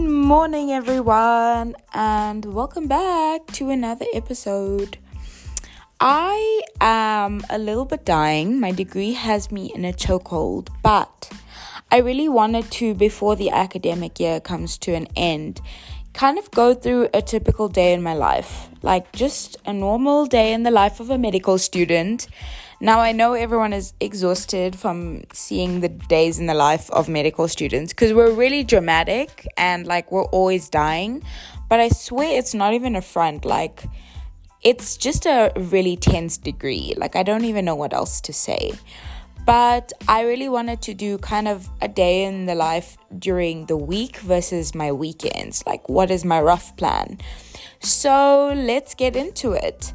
morning, everyone, and welcome back to another episode. I am a little bit dying. My degree has me in a chokehold, but I really wanted to, before the academic year comes to an end, kind of go through a typical day in my life, like just a normal day in the life of a medical student. Now, I know everyone is exhausted from seeing the days in the life of medical students because we're really dramatic and like we're always dying, but I swear it's not even a front. Like, it's just a really tense degree. Like, I don't even know what else to say. But I really wanted to do kind of a day in the life during the week versus my weekends. Like, what is my rough plan? So, let's get into it.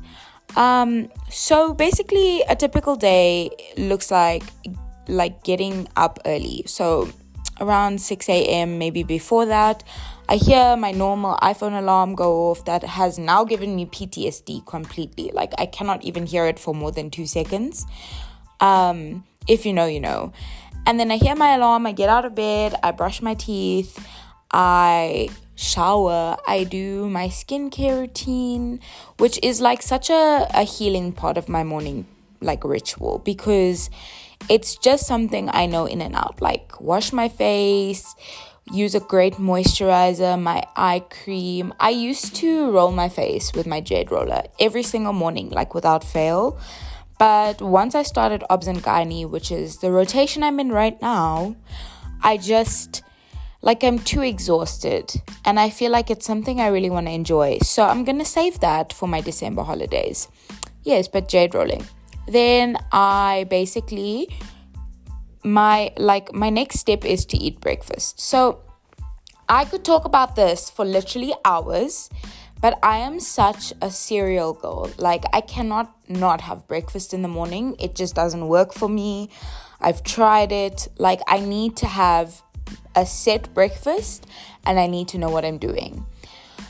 Um, so basically, a typical day looks like like getting up early. So around 6 a.m., maybe before that, I hear my normal iPhone alarm go off that has now given me PTSD completely. Like I cannot even hear it for more than two seconds. Um, if you know, you know. And then I hear my alarm, I get out of bed, I brush my teeth, I shower, I do my skincare routine, which is like such a, a healing part of my morning like ritual because it's just something I know in and out. Like wash my face, use a great moisturizer, my eye cream. I used to roll my face with my jade roller every single morning, like without fail. But once I started Obs and Gynae, which is the rotation I'm in right now, I just like I'm too exhausted and I feel like it's something I really want to enjoy. So I'm going to save that for my December holidays. Yes, but jade rolling. Then I basically my like my next step is to eat breakfast. So I could talk about this for literally hours but I am such a cereal girl. Like, I cannot not have breakfast in the morning. It just doesn't work for me. I've tried it. Like, I need to have a set breakfast and I need to know what I'm doing.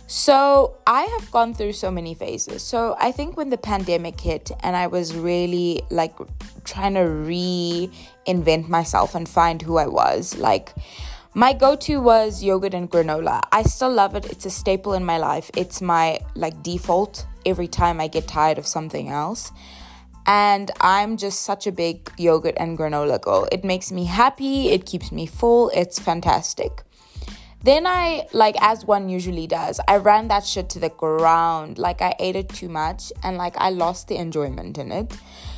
So, I have gone through so many phases. So, I think when the pandemic hit and I was really like trying to reinvent myself and find who I was, like, my go-to was yogurt and granola. I still love it. It's a staple in my life. It's my like default every time I get tired of something else. And I'm just such a big yogurt and granola girl. It makes me happy, it keeps me full, it's fantastic. Then I, like, as one usually does, I ran that shit to the ground. Like, I ate it too much and, like, I lost the enjoyment in it.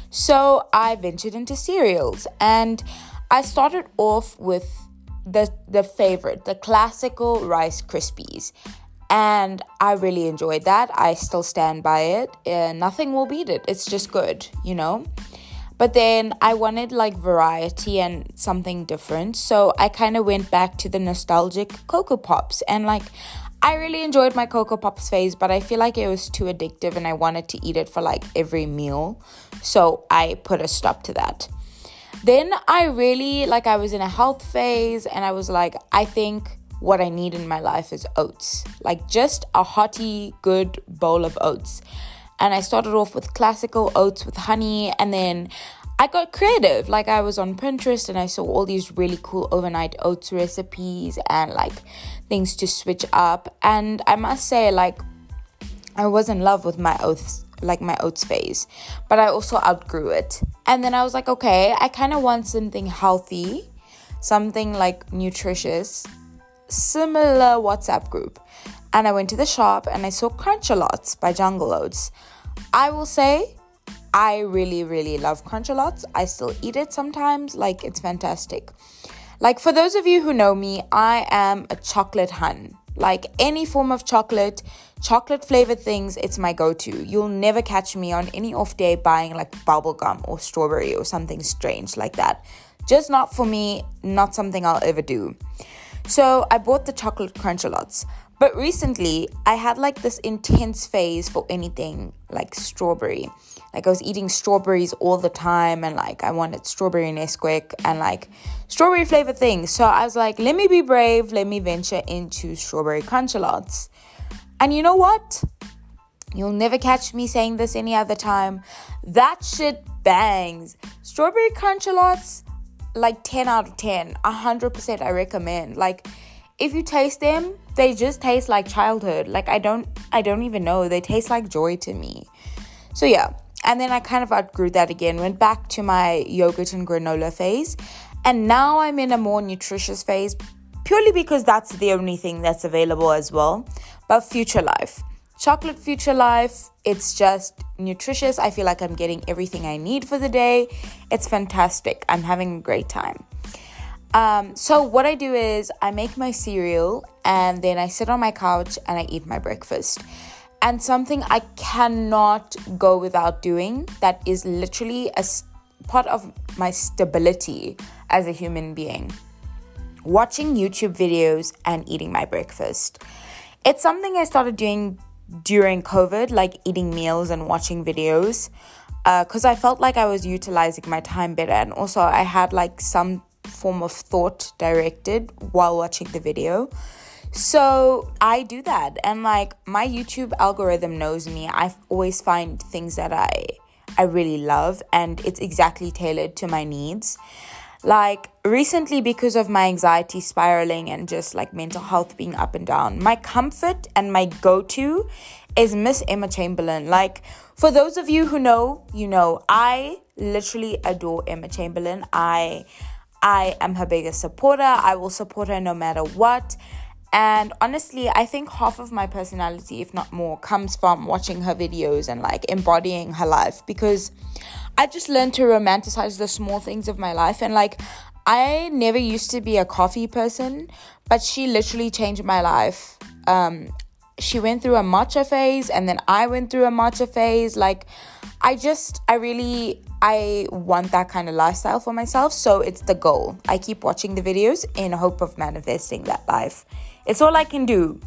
So I ventured into cereals and I started off with the the favorite, the classical Rice Krispies. And I really enjoyed that. I still stand by it. Uh, nothing will beat it. It's just good, you know? But then I wanted like variety and something different. So I kind of went back to the nostalgic Cocoa Pops. And like, I really enjoyed my Cocoa Pops phase, but I feel like it was too addictive and I wanted to eat it for like every meal. So I put a stop to that. Then I really like I was in a health phase and I was like I think what I need in my life is oats. Like just a hearty good bowl of oats. And I started off with classical oats with honey and then I got creative. Like I was on Pinterest and I saw all these really cool overnight oats recipes and like things to switch up. And I must say, like, I was in love with my oats like my oats phase, but I also outgrew it. And then I was like, okay, I kind of want something healthy, something like nutritious, similar WhatsApp group. And I went to the shop and I saw Crunchalots by Jungle Oats. I will say, I really, really love Crunchalots. I still eat it sometimes, like, it's fantastic. Like, for those of you who know me, I am a chocolate hun. Like, any form of chocolate, chocolate flavored things, it's my go to. You'll never catch me on any off day buying like bubblegum or strawberry or something strange like that. Just not for me, not something I'll ever do. So I bought the chocolate crunchalots. But recently, I had like this intense phase for anything like strawberry. Like I was eating strawberries all the time and like I wanted strawberry Nesquik and like strawberry flavored things. So I was like, let me be brave, let me venture into strawberry crunchalots. And you know what? You'll never catch me saying this any other time. That shit bangs. Strawberry Crunchalots, like 10 out of 10. 100% I recommend. Like, if you taste them, they just taste like childhood. Like I don't I don't even know. They taste like joy to me. So yeah. And then I kind of outgrew that again, went back to my yogurt and granola phase. And now I'm in a more nutritious phase purely because that's the only thing that's available as well. But Future Life. Chocolate Future Life, it's just nutritious. I feel like I'm getting everything I need for the day. It's fantastic. I'm having a great time. Um, so, what I do is I make my cereal and then I sit on my couch and I eat my breakfast. And something I cannot go without doing that is literally a part of my stability as a human being watching YouTube videos and eating my breakfast. It's something I started doing during COVID, like eating meals and watching videos, because uh, I felt like I was utilizing my time better. And also, I had like some form of thought directed while watching the video. So I do that, and like my YouTube algorithm knows me. I always find things that I I really love, and it's exactly tailored to my needs. Like recently, because of my anxiety spiraling and just like mental health being up and down, my comfort and my go to is Miss Emma Chamberlain. Like, for those of you who know, you know, I literally adore Emma Chamberlain. I I am her biggest supporter. I will support her no matter what. And honestly, I think half of my personality, if not more, comes from watching her videos and like embodying her life because I just learned to romanticize the small things of my life. And like, I never used to be a coffee person, but she literally changed my life. Um, she went through a matcha phase and then I went through a matcha phase. Like, I just, I really, I want that kind of lifestyle for myself. So it's the goal. I keep watching the videos in hope of manifesting that life. It's all I can do.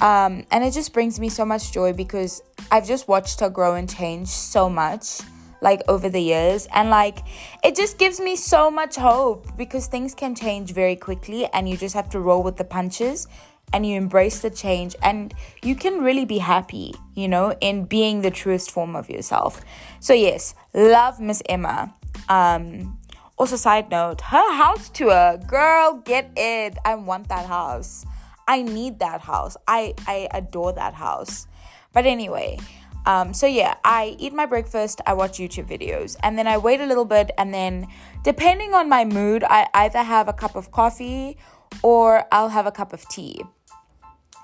Um, and it just brings me so much joy because I've just watched her grow and change so much like over the years and like it just gives me so much hope because things can change very quickly and you just have to roll with the punches and you embrace the change and you can really be happy, you know, in being the truest form of yourself. So yes, love Miss Emma. Um also side note, her house tour, girl, get it. I want that house. I need that house. I I adore that house. But anyway, um, so yeah, I eat my breakfast, I watch YouTube videos, and then I wait a little bit, and then depending on my mood, I either have a cup of coffee or I'll have a cup of tea.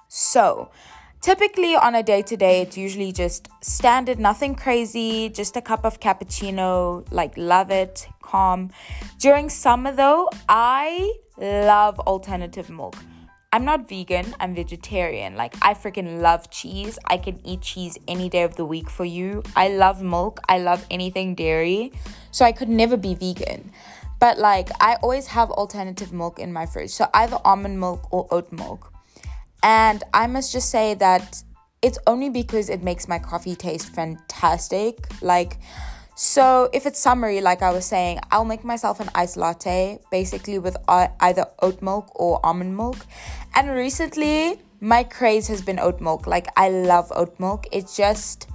So, typically on a day to day, it's usually just standard, nothing crazy, just a cup of cappuccino, like love it, calm. During summer though, I love alternative milk. I'm not vegan, I'm vegetarian. Like, I freaking love cheese. I can eat cheese any day of the week for you. I love milk. I love anything dairy. So, I could never be vegan. But, like, I always have alternative milk in my fridge. So, either almond milk or oat milk. And I must just say that it's only because it makes my coffee taste fantastic. Like, so if it's summery, like I was saying, I'll make myself an iced latte, basically with either oat milk or almond milk. And recently, my craze has been oat milk. Like I love oat milk. It just,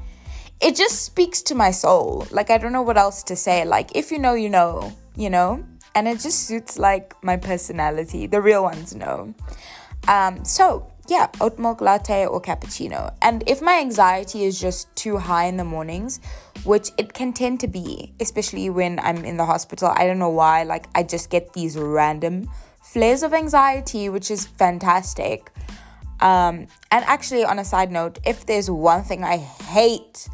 it just speaks to my soul. Like I don't know what else to say. Like if you know, you know, you know. And it just suits like my personality. The real ones know. Um, so yeah, oat milk latte or cappuccino. And if my anxiety is just too high in the mornings, which it can tend to be, especially when I'm in the hospital, I don't know why, like I just get these random flares of anxiety, which is fantastic. Um, and actually, on a side note, if there's one thing I hate,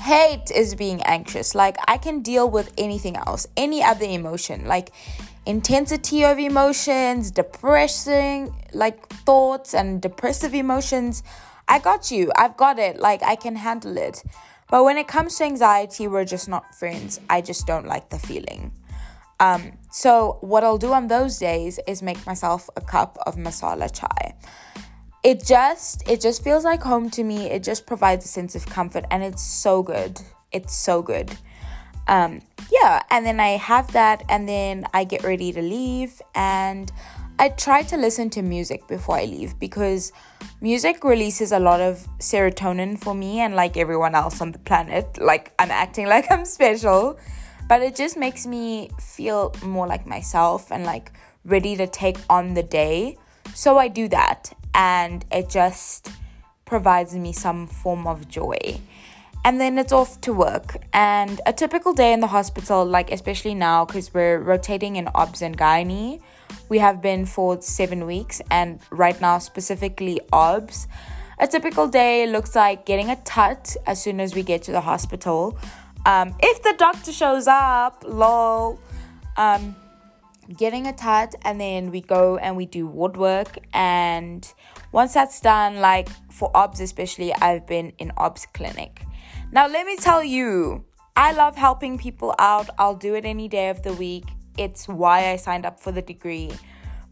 hate is being anxious. Like, I can deal with anything else, any other emotion. Like, intensity of emotions, depressing like thoughts and depressive emotions, I got you. I've got it. Like I can handle it. But when it comes to anxiety, we're just not friends. I just don't like the feeling. Um, so what I'll do on those days is make myself a cup of masala chai. It just it just feels like home to me. It just provides a sense of comfort and it's so good. It's so good. Um, yeah, and then I have that, and then I get ready to leave, and I try to listen to music before I leave because music releases a lot of serotonin for me and like everyone else on the planet. Like, I'm acting like I'm special, but it just makes me feel more like myself and like ready to take on the day. So I do that, and it just provides me some form of joy. And then it's off to work. And a typical day in the hospital, like especially now, because we're rotating in OBS and gynae, we have been for seven weeks, and right now, specifically OBS. A typical day looks like getting a tut as soon as we get to the hospital. Um, if the doctor shows up, lol. Um, getting a tut, and then we go and we do ward work. And once that's done, like for OBS especially, I've been in OBS clinic. Now, let me tell you, I love helping people out. I'll do it any day of the week. It's why I signed up for the degree.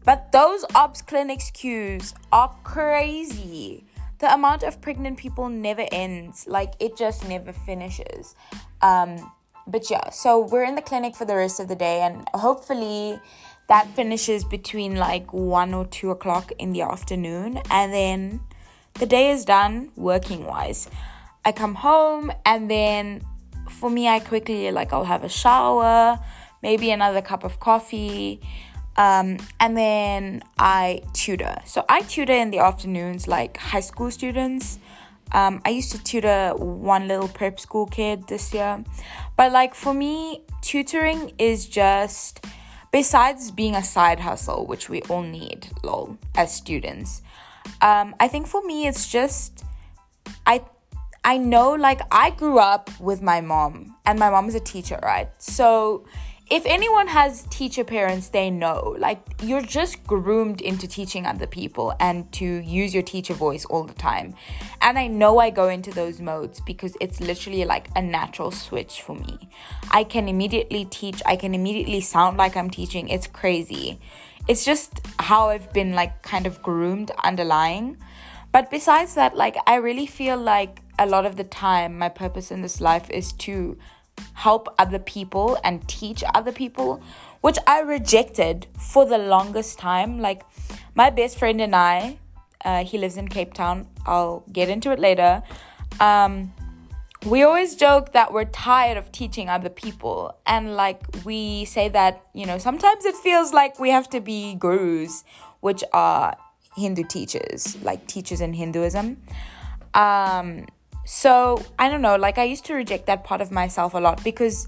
But those OBS clinics queues are crazy. The amount of pregnant people never ends. Like it just never finishes. Um, but yeah, so we're in the clinic for the rest of the day, and hopefully that finishes between like one or two o'clock in the afternoon, and then the day is done working wise. I come home, and then for me, I quickly like I'll have a shower, maybe another cup of coffee. Um, and then I tutor. So I tutor in the afternoons, like high school students. Um, I used to tutor one little prep school kid this year. But like for me, tutoring is just besides being a side hustle, which we all need, lol, as students. Um, I think for me it's just I I know like I grew up with my mom and my mom is a teacher, right? So if anyone has teacher parents, they know. Like, you're just groomed into teaching other people and to use your teacher voice all the time. And I know I go into those modes because it's literally like a natural switch for me. I can immediately teach, I can immediately sound like I'm teaching. It's crazy. It's just how I've been like kind of groomed underlying. But besides that, like, I really feel like a lot of the time, my purpose in this life is to help other people and teach other people, which I rejected for the longest time. Like, my best friend and I, uh, he lives in Cape Town. I'll get into it later. Um, we always joke that we're tired of teaching other people. And like, we say that, you know, sometimes it feels like we have to be gurus, which are Hindu teachers, like teachers in Hinduism. Um, so I don't know, like I used to reject that part of myself a lot because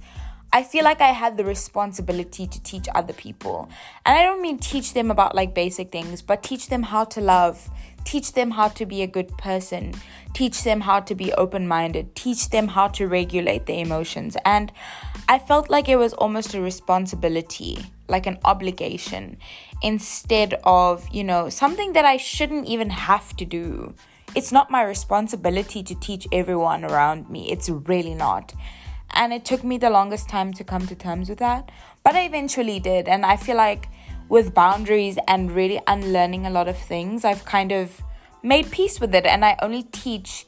I feel like I had the responsibility to teach other people. And I don't mean teach them about like basic things, but teach them how to love, teach them how to be a good person, teach them how to be open minded, teach them how to regulate their emotions. And I felt like it was almost a responsibility, like an obligation, instead of, you know, something that I shouldn't even have to do it's not my responsibility to teach everyone around me. It's really not. And it took me the longest time to come to terms with that. But I eventually did. And I feel like with boundaries and really unlearning a lot of things, I've kind of made peace with it. And I only teach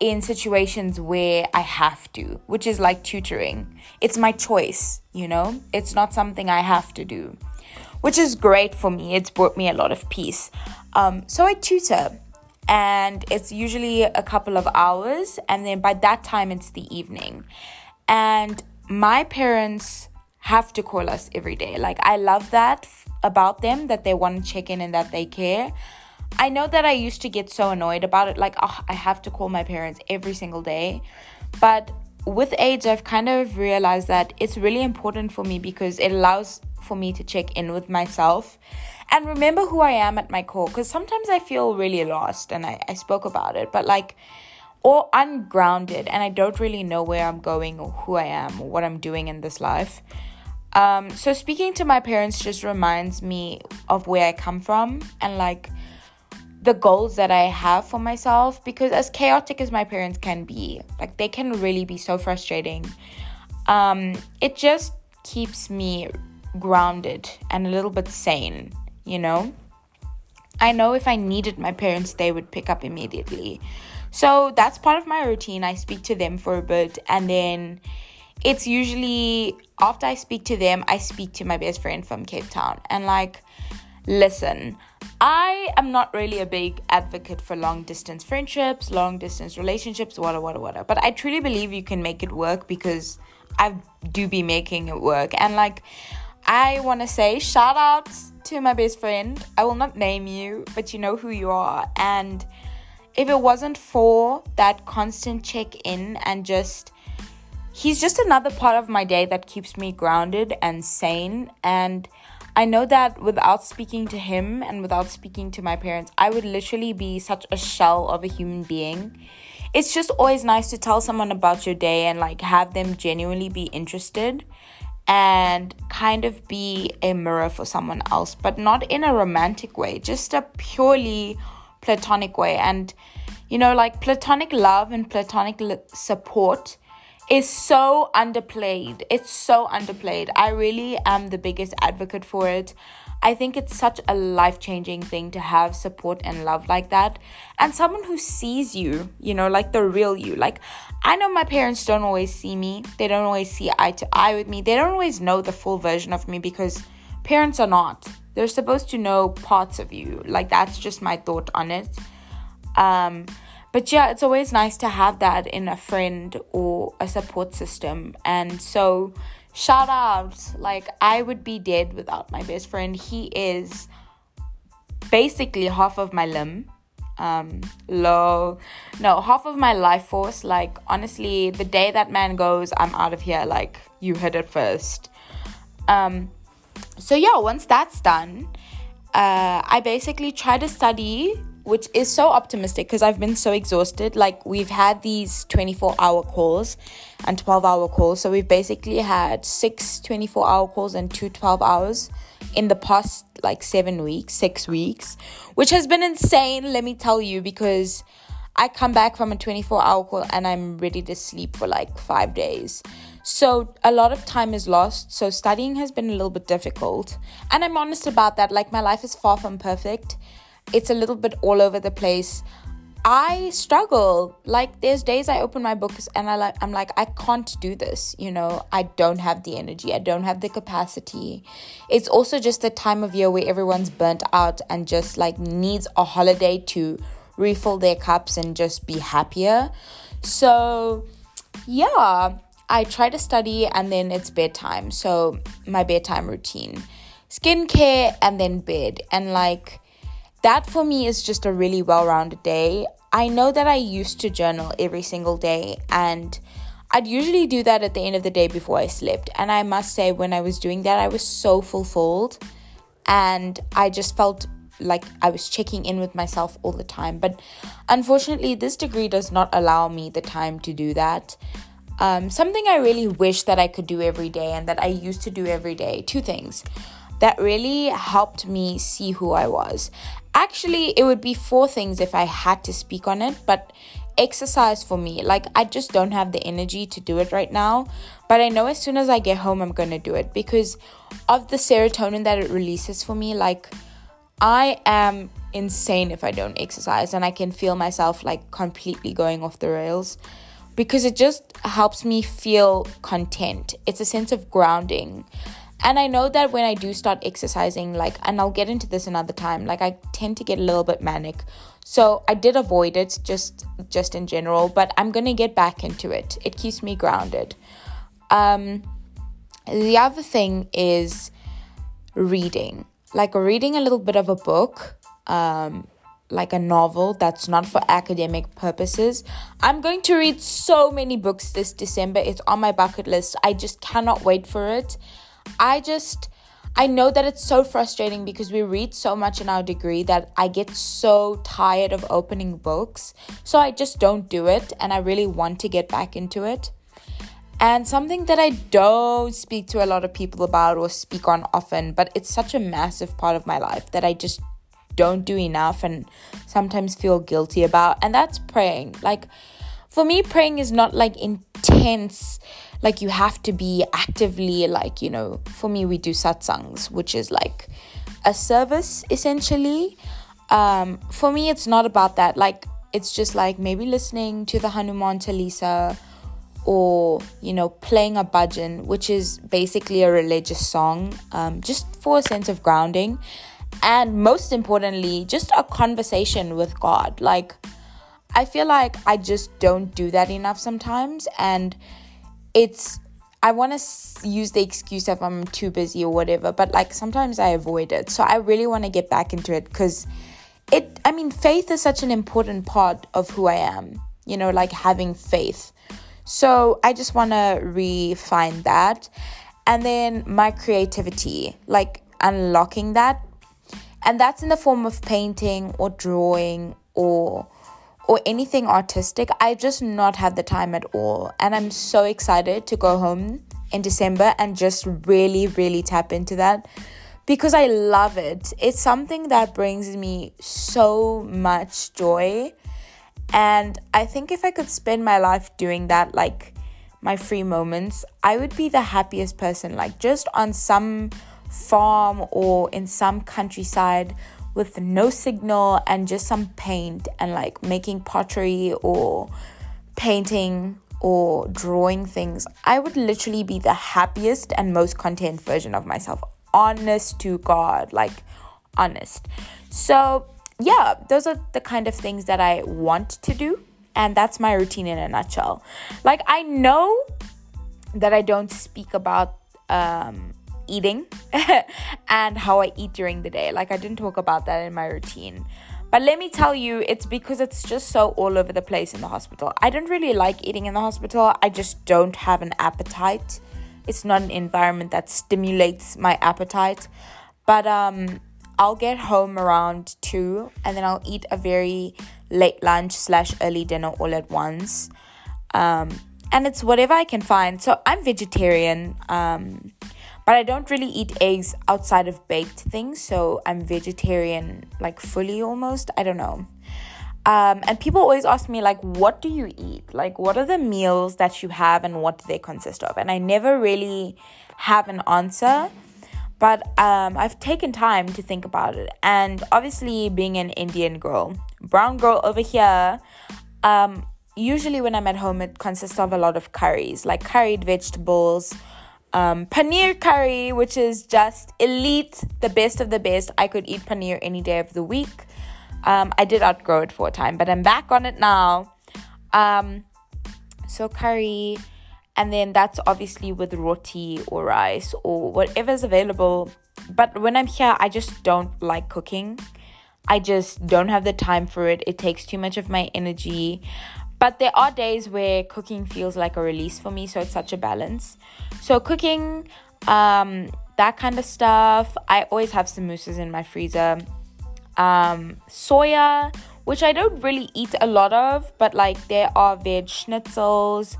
in situations where I have to, which is like tutoring. It's my choice, you know? It's not something I have to do, which is great for me. It's brought me a lot of peace. Um, so I tutor and it's usually a couple of hours and then by that time it's the evening. And my parents have to call us every day. Like i love that about them that they want to check in and that they care. I know that i used to get so annoyed about it like oh, i have to call my parents every single day. But with age i've kind of realized that it's really important for me because it allows for me to check in with myself and remember who I am at my core. Because sometimes I feel really lost, and I, I spoke about it, but like, or ungrounded, and I don't really know where I'm going or who I am or what I'm doing in this life. Um, so speaking to my parents just reminds me of where I come from and like the goals that I have for myself because as chaotic as my parents can be, like they can really be so frustrating. Um, it just keeps me grounded and a little bit sane you know? I know if I needed my parents, they would pick up immediately. So that's part of my routine. I speak to them for a bit and then it's usually after I speak to them, I speak to my best friend from Cape Town and like listen, I am not really a big advocate for long distance friendships, long distance relationships, whatever, whatever, whatever. But I truly believe you can make it work because I do be making it work. And like I want to say shout out to my best friend. I will not name you, but you know who you are. And if it wasn't for that constant check in and just he's just another part of my day that keeps me grounded and sane and I know that without speaking to him and without speaking to my parents, I would literally be such a shell of a human being. It's just always nice to tell someone about your day and like have them genuinely be interested and kind of be a mirror for someone else, but not in a romantic way, just a purely platonic way. And you know, like platonic love and platonic support is so underplayed. It's so underplayed. I really am the biggest advocate for it. I think it's such a life changing thing to have support and love like that. And someone who sees you, you know, like the real you. Like, I know my parents don't always see me, they don't always see eye to eye with me, they don't always know the full version of me because parents are not. They're supposed to know parts of you. Like, that's just my thought on it. Um, but yeah, it's always nice to have that in a friend or a support system. And so, shout out. Like, I would be dead without my best friend. He is basically half of my limb. Um, low, no, half of my life force. Like, honestly, the day that man goes, I'm out of here. Like, you heard it first. Um, so yeah, once that's done, uh, I basically try to study which is so optimistic because I've been so exhausted. Like, we've had these 24 hour calls and 12 hour calls. So, we've basically had six 24 hour calls and two 12 hours in the past like seven weeks, six weeks, which has been insane, let me tell you, because I come back from a 24 hour call and I'm ready to sleep for like five days. So a lot of time is lost. So studying has been a little bit difficult. And I'm honest about that. Like my life is far from perfect it's a little bit all over the place. I struggle. Like there's days I open my books and I like I'm like I can't do this, you know. I don't have the energy. I don't have the capacity. It's also just the time of year where everyone's burnt out and just like needs a holiday to refill their cups and just be happier. So, yeah, I try to study and then it's bedtime. So, my bedtime routine. Skincare and then bed. And like that for me is just a really well rounded day. I know that I used to journal every single day and I'd usually do that at the end of the day before I slept. And I must say, when I was doing that, I was so fulfilled and I just felt like I was checking in with myself all the time. But unfortunately, this degree does not allow me the time to do that. Um, something I really wish that I could do every day and that I used to do every day two things that really helped me see who I was. Actually, it would be four things if I had to speak on it, but exercise for me, like I just don't have the energy to do it right now. But I know as soon as I get home, I'm gonna do it because of the serotonin that it releases for me. Like, I am insane if I don't exercise, and I can feel myself like completely going off the rails because it just helps me feel content. It's a sense of grounding and i know that when i do start exercising like and i'll get into this another time like i tend to get a little bit manic so i did avoid it just just in general but i'm gonna get back into it it keeps me grounded um the other thing is reading like reading a little bit of a book um like a novel that's not for academic purposes. I'm going to read so many books this December. It's on my bucket list. I just cannot wait for it. I just I know that it's so frustrating because we read so much in our degree that I get so tired of opening books. So I just don't do it and I really want to get back into it. And something that I don't speak to a lot of people about or speak on often, but it's such a massive part of my life that I just don't do enough and sometimes feel guilty about, and that's praying. Like, for me, praying is not like intense like you have to be actively like you know for me we do satsangs which is like a service essentially. Um, for me it's not about that. Like it's just like maybe listening to the hanuman chalisa or you know playing a bhajan which is basically a religious song um, just for a sense of grounding. And most importantly just a conversation with god. Like i feel like i just don't do that enough sometimes and it's I want to use the excuse if I'm too busy or whatever, but like sometimes I avoid it. So I really want to get back into it because it, I mean, faith is such an important part of who I am, you know, like having faith. So I just want to refine that. And then my creativity, like unlocking that. And that's in the form of painting or drawing or or anything artistic. I just not had the time at all. And I'm so excited to go home in December and just really, really tap into that because I love it. It's something that brings me so much joy. And I think if I could spend my life doing that, like my free moments, I would be the happiest person. Like just on some farm or in some countryside with no signal and just some paint and like making pottery or painting or drawing things, I would literally be the happiest and most content version of myself. Honest to God, like honest. So, yeah, those are the kind of things that I want to do. And that's my routine in a nutshell. Like, I know that I don't speak about um, eating and how I eat during the day. Like, I didn't talk about that in my routine. But let me tell you, it's because it's just so all over the place in the hospital. I don't really like eating in the hospital, I just don't have an appetite. It's not an environment that stimulates my appetite. But um, I'll get home around two and then I'll eat a very late lunch slash early dinner all at once. Um, and it's whatever I can find. So I'm vegetarian. Um, but I don't really eat eggs outside of baked things, so I'm vegetarian, like fully almost. I don't know. Um, and people always ask me, like, what do you eat? Like, what are the meals that you have and what do they consist of? And I never really have an answer, but um, I've taken time to think about it. And obviously, being an Indian girl, brown girl over here, um, usually when I'm at home, it consists of a lot of curries, like curried vegetables um, paneer curry, which is just elite, the best of the best. I could eat paneer any day of the week. Um, I did outgrow it for a time, but I'm back on it now. Um, so curry, and then that's obviously with roti or rice or whatever's available. But when I'm here, I just don't like cooking. I just don't have the time for it. It takes too much of my energy. But there are days where cooking feels like a release for me, so it's such a balance. So cooking, um, that kind of stuff. I always have samosas in my freezer. Um, soya, which I don't really eat a lot of, but like there are veg schnitzels,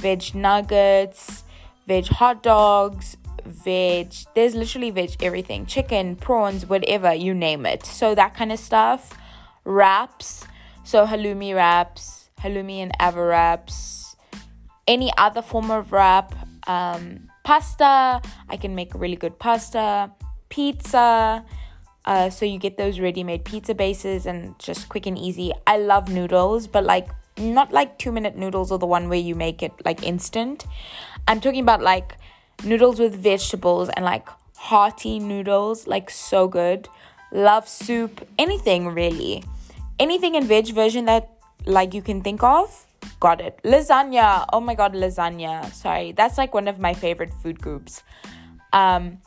veg nuggets, veg hot dogs, veg. There's literally veg everything chicken, prawns, whatever, you name it. So that kind of stuff. Wraps, so halloumi wraps halloumi and ever wraps, any other form of wrap, um, pasta. I can make really good pasta, pizza. Uh, so you get those ready-made pizza bases and just quick and easy. I love noodles, but like not like two-minute noodles or the one where you make it like instant. I'm talking about like noodles with vegetables and like hearty noodles, like so good. Love soup, anything really. Anything in veg version that like you can think of? Got it. Lasagna. Oh my god lasagna. Sorry. That's like one of my favorite food groups. Um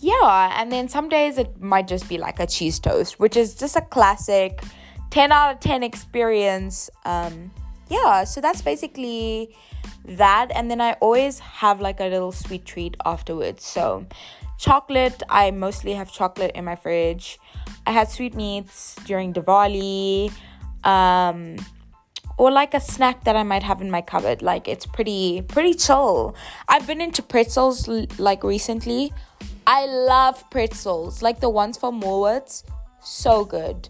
yeah and then some days it might just be like a cheese toast which is just a classic 10 out of 10 experience. Um yeah so that's basically that. And then i always have like a little sweet treat afterwards. So chocolate i mostly have chocolate in my fridge. I had sweetmeats during diwali um, or like a snack that I might have in my cupboard. Like it's pretty pretty chill. I've been into pretzels like recently. I love pretzels, like the ones from Woolworths. So good.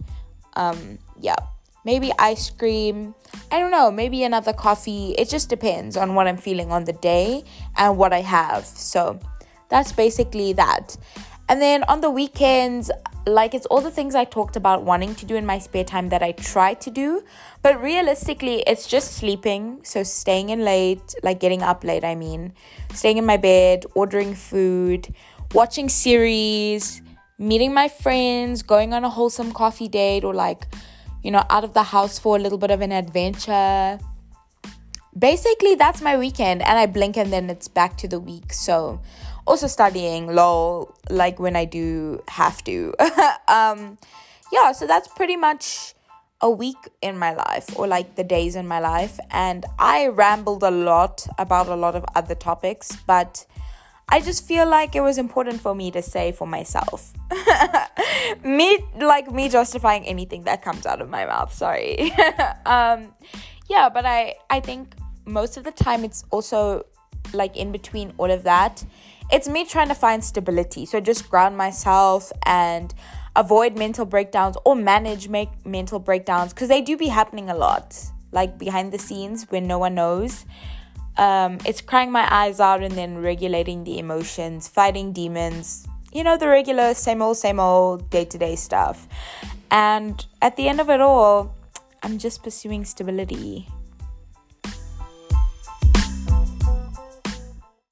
Um, yeah. Maybe ice cream. I don't know. Maybe another coffee. It just depends on what I'm feeling on the day and what I have. So that's basically that. And then on the weekends, like it's all the things I talked about wanting to do in my spare time that I try to do. But realistically, it's just sleeping. So staying in late, like getting up late, I mean, staying in my bed, ordering food, watching series, meeting my friends, going on a wholesome coffee date, or like, you know, out of the house for a little bit of an adventure. basically that's my weekend and I blink and then it's back to the week. So also studying lol like when I do have to. um yeah, so that's pretty much a week in my life or like the days in my life and I rambled a lot about a lot of other topics, but I just feel like it was important for me to say for myself. me like me justifying anything that comes out of my mouth, sorry. um yeah, but I I think most of the time it's also like in between all of that. It's me trying to find stability. So just ground myself and avoid mental breakdowns or manage make mental breakdowns because they do be happening a lot like behind the scenes when no one knows. Um, it's crying my eyes out and then regulating the emotions fighting demons you know the regular same old same old day-to-day stuff. And at the end of it all i'm just pursuing stability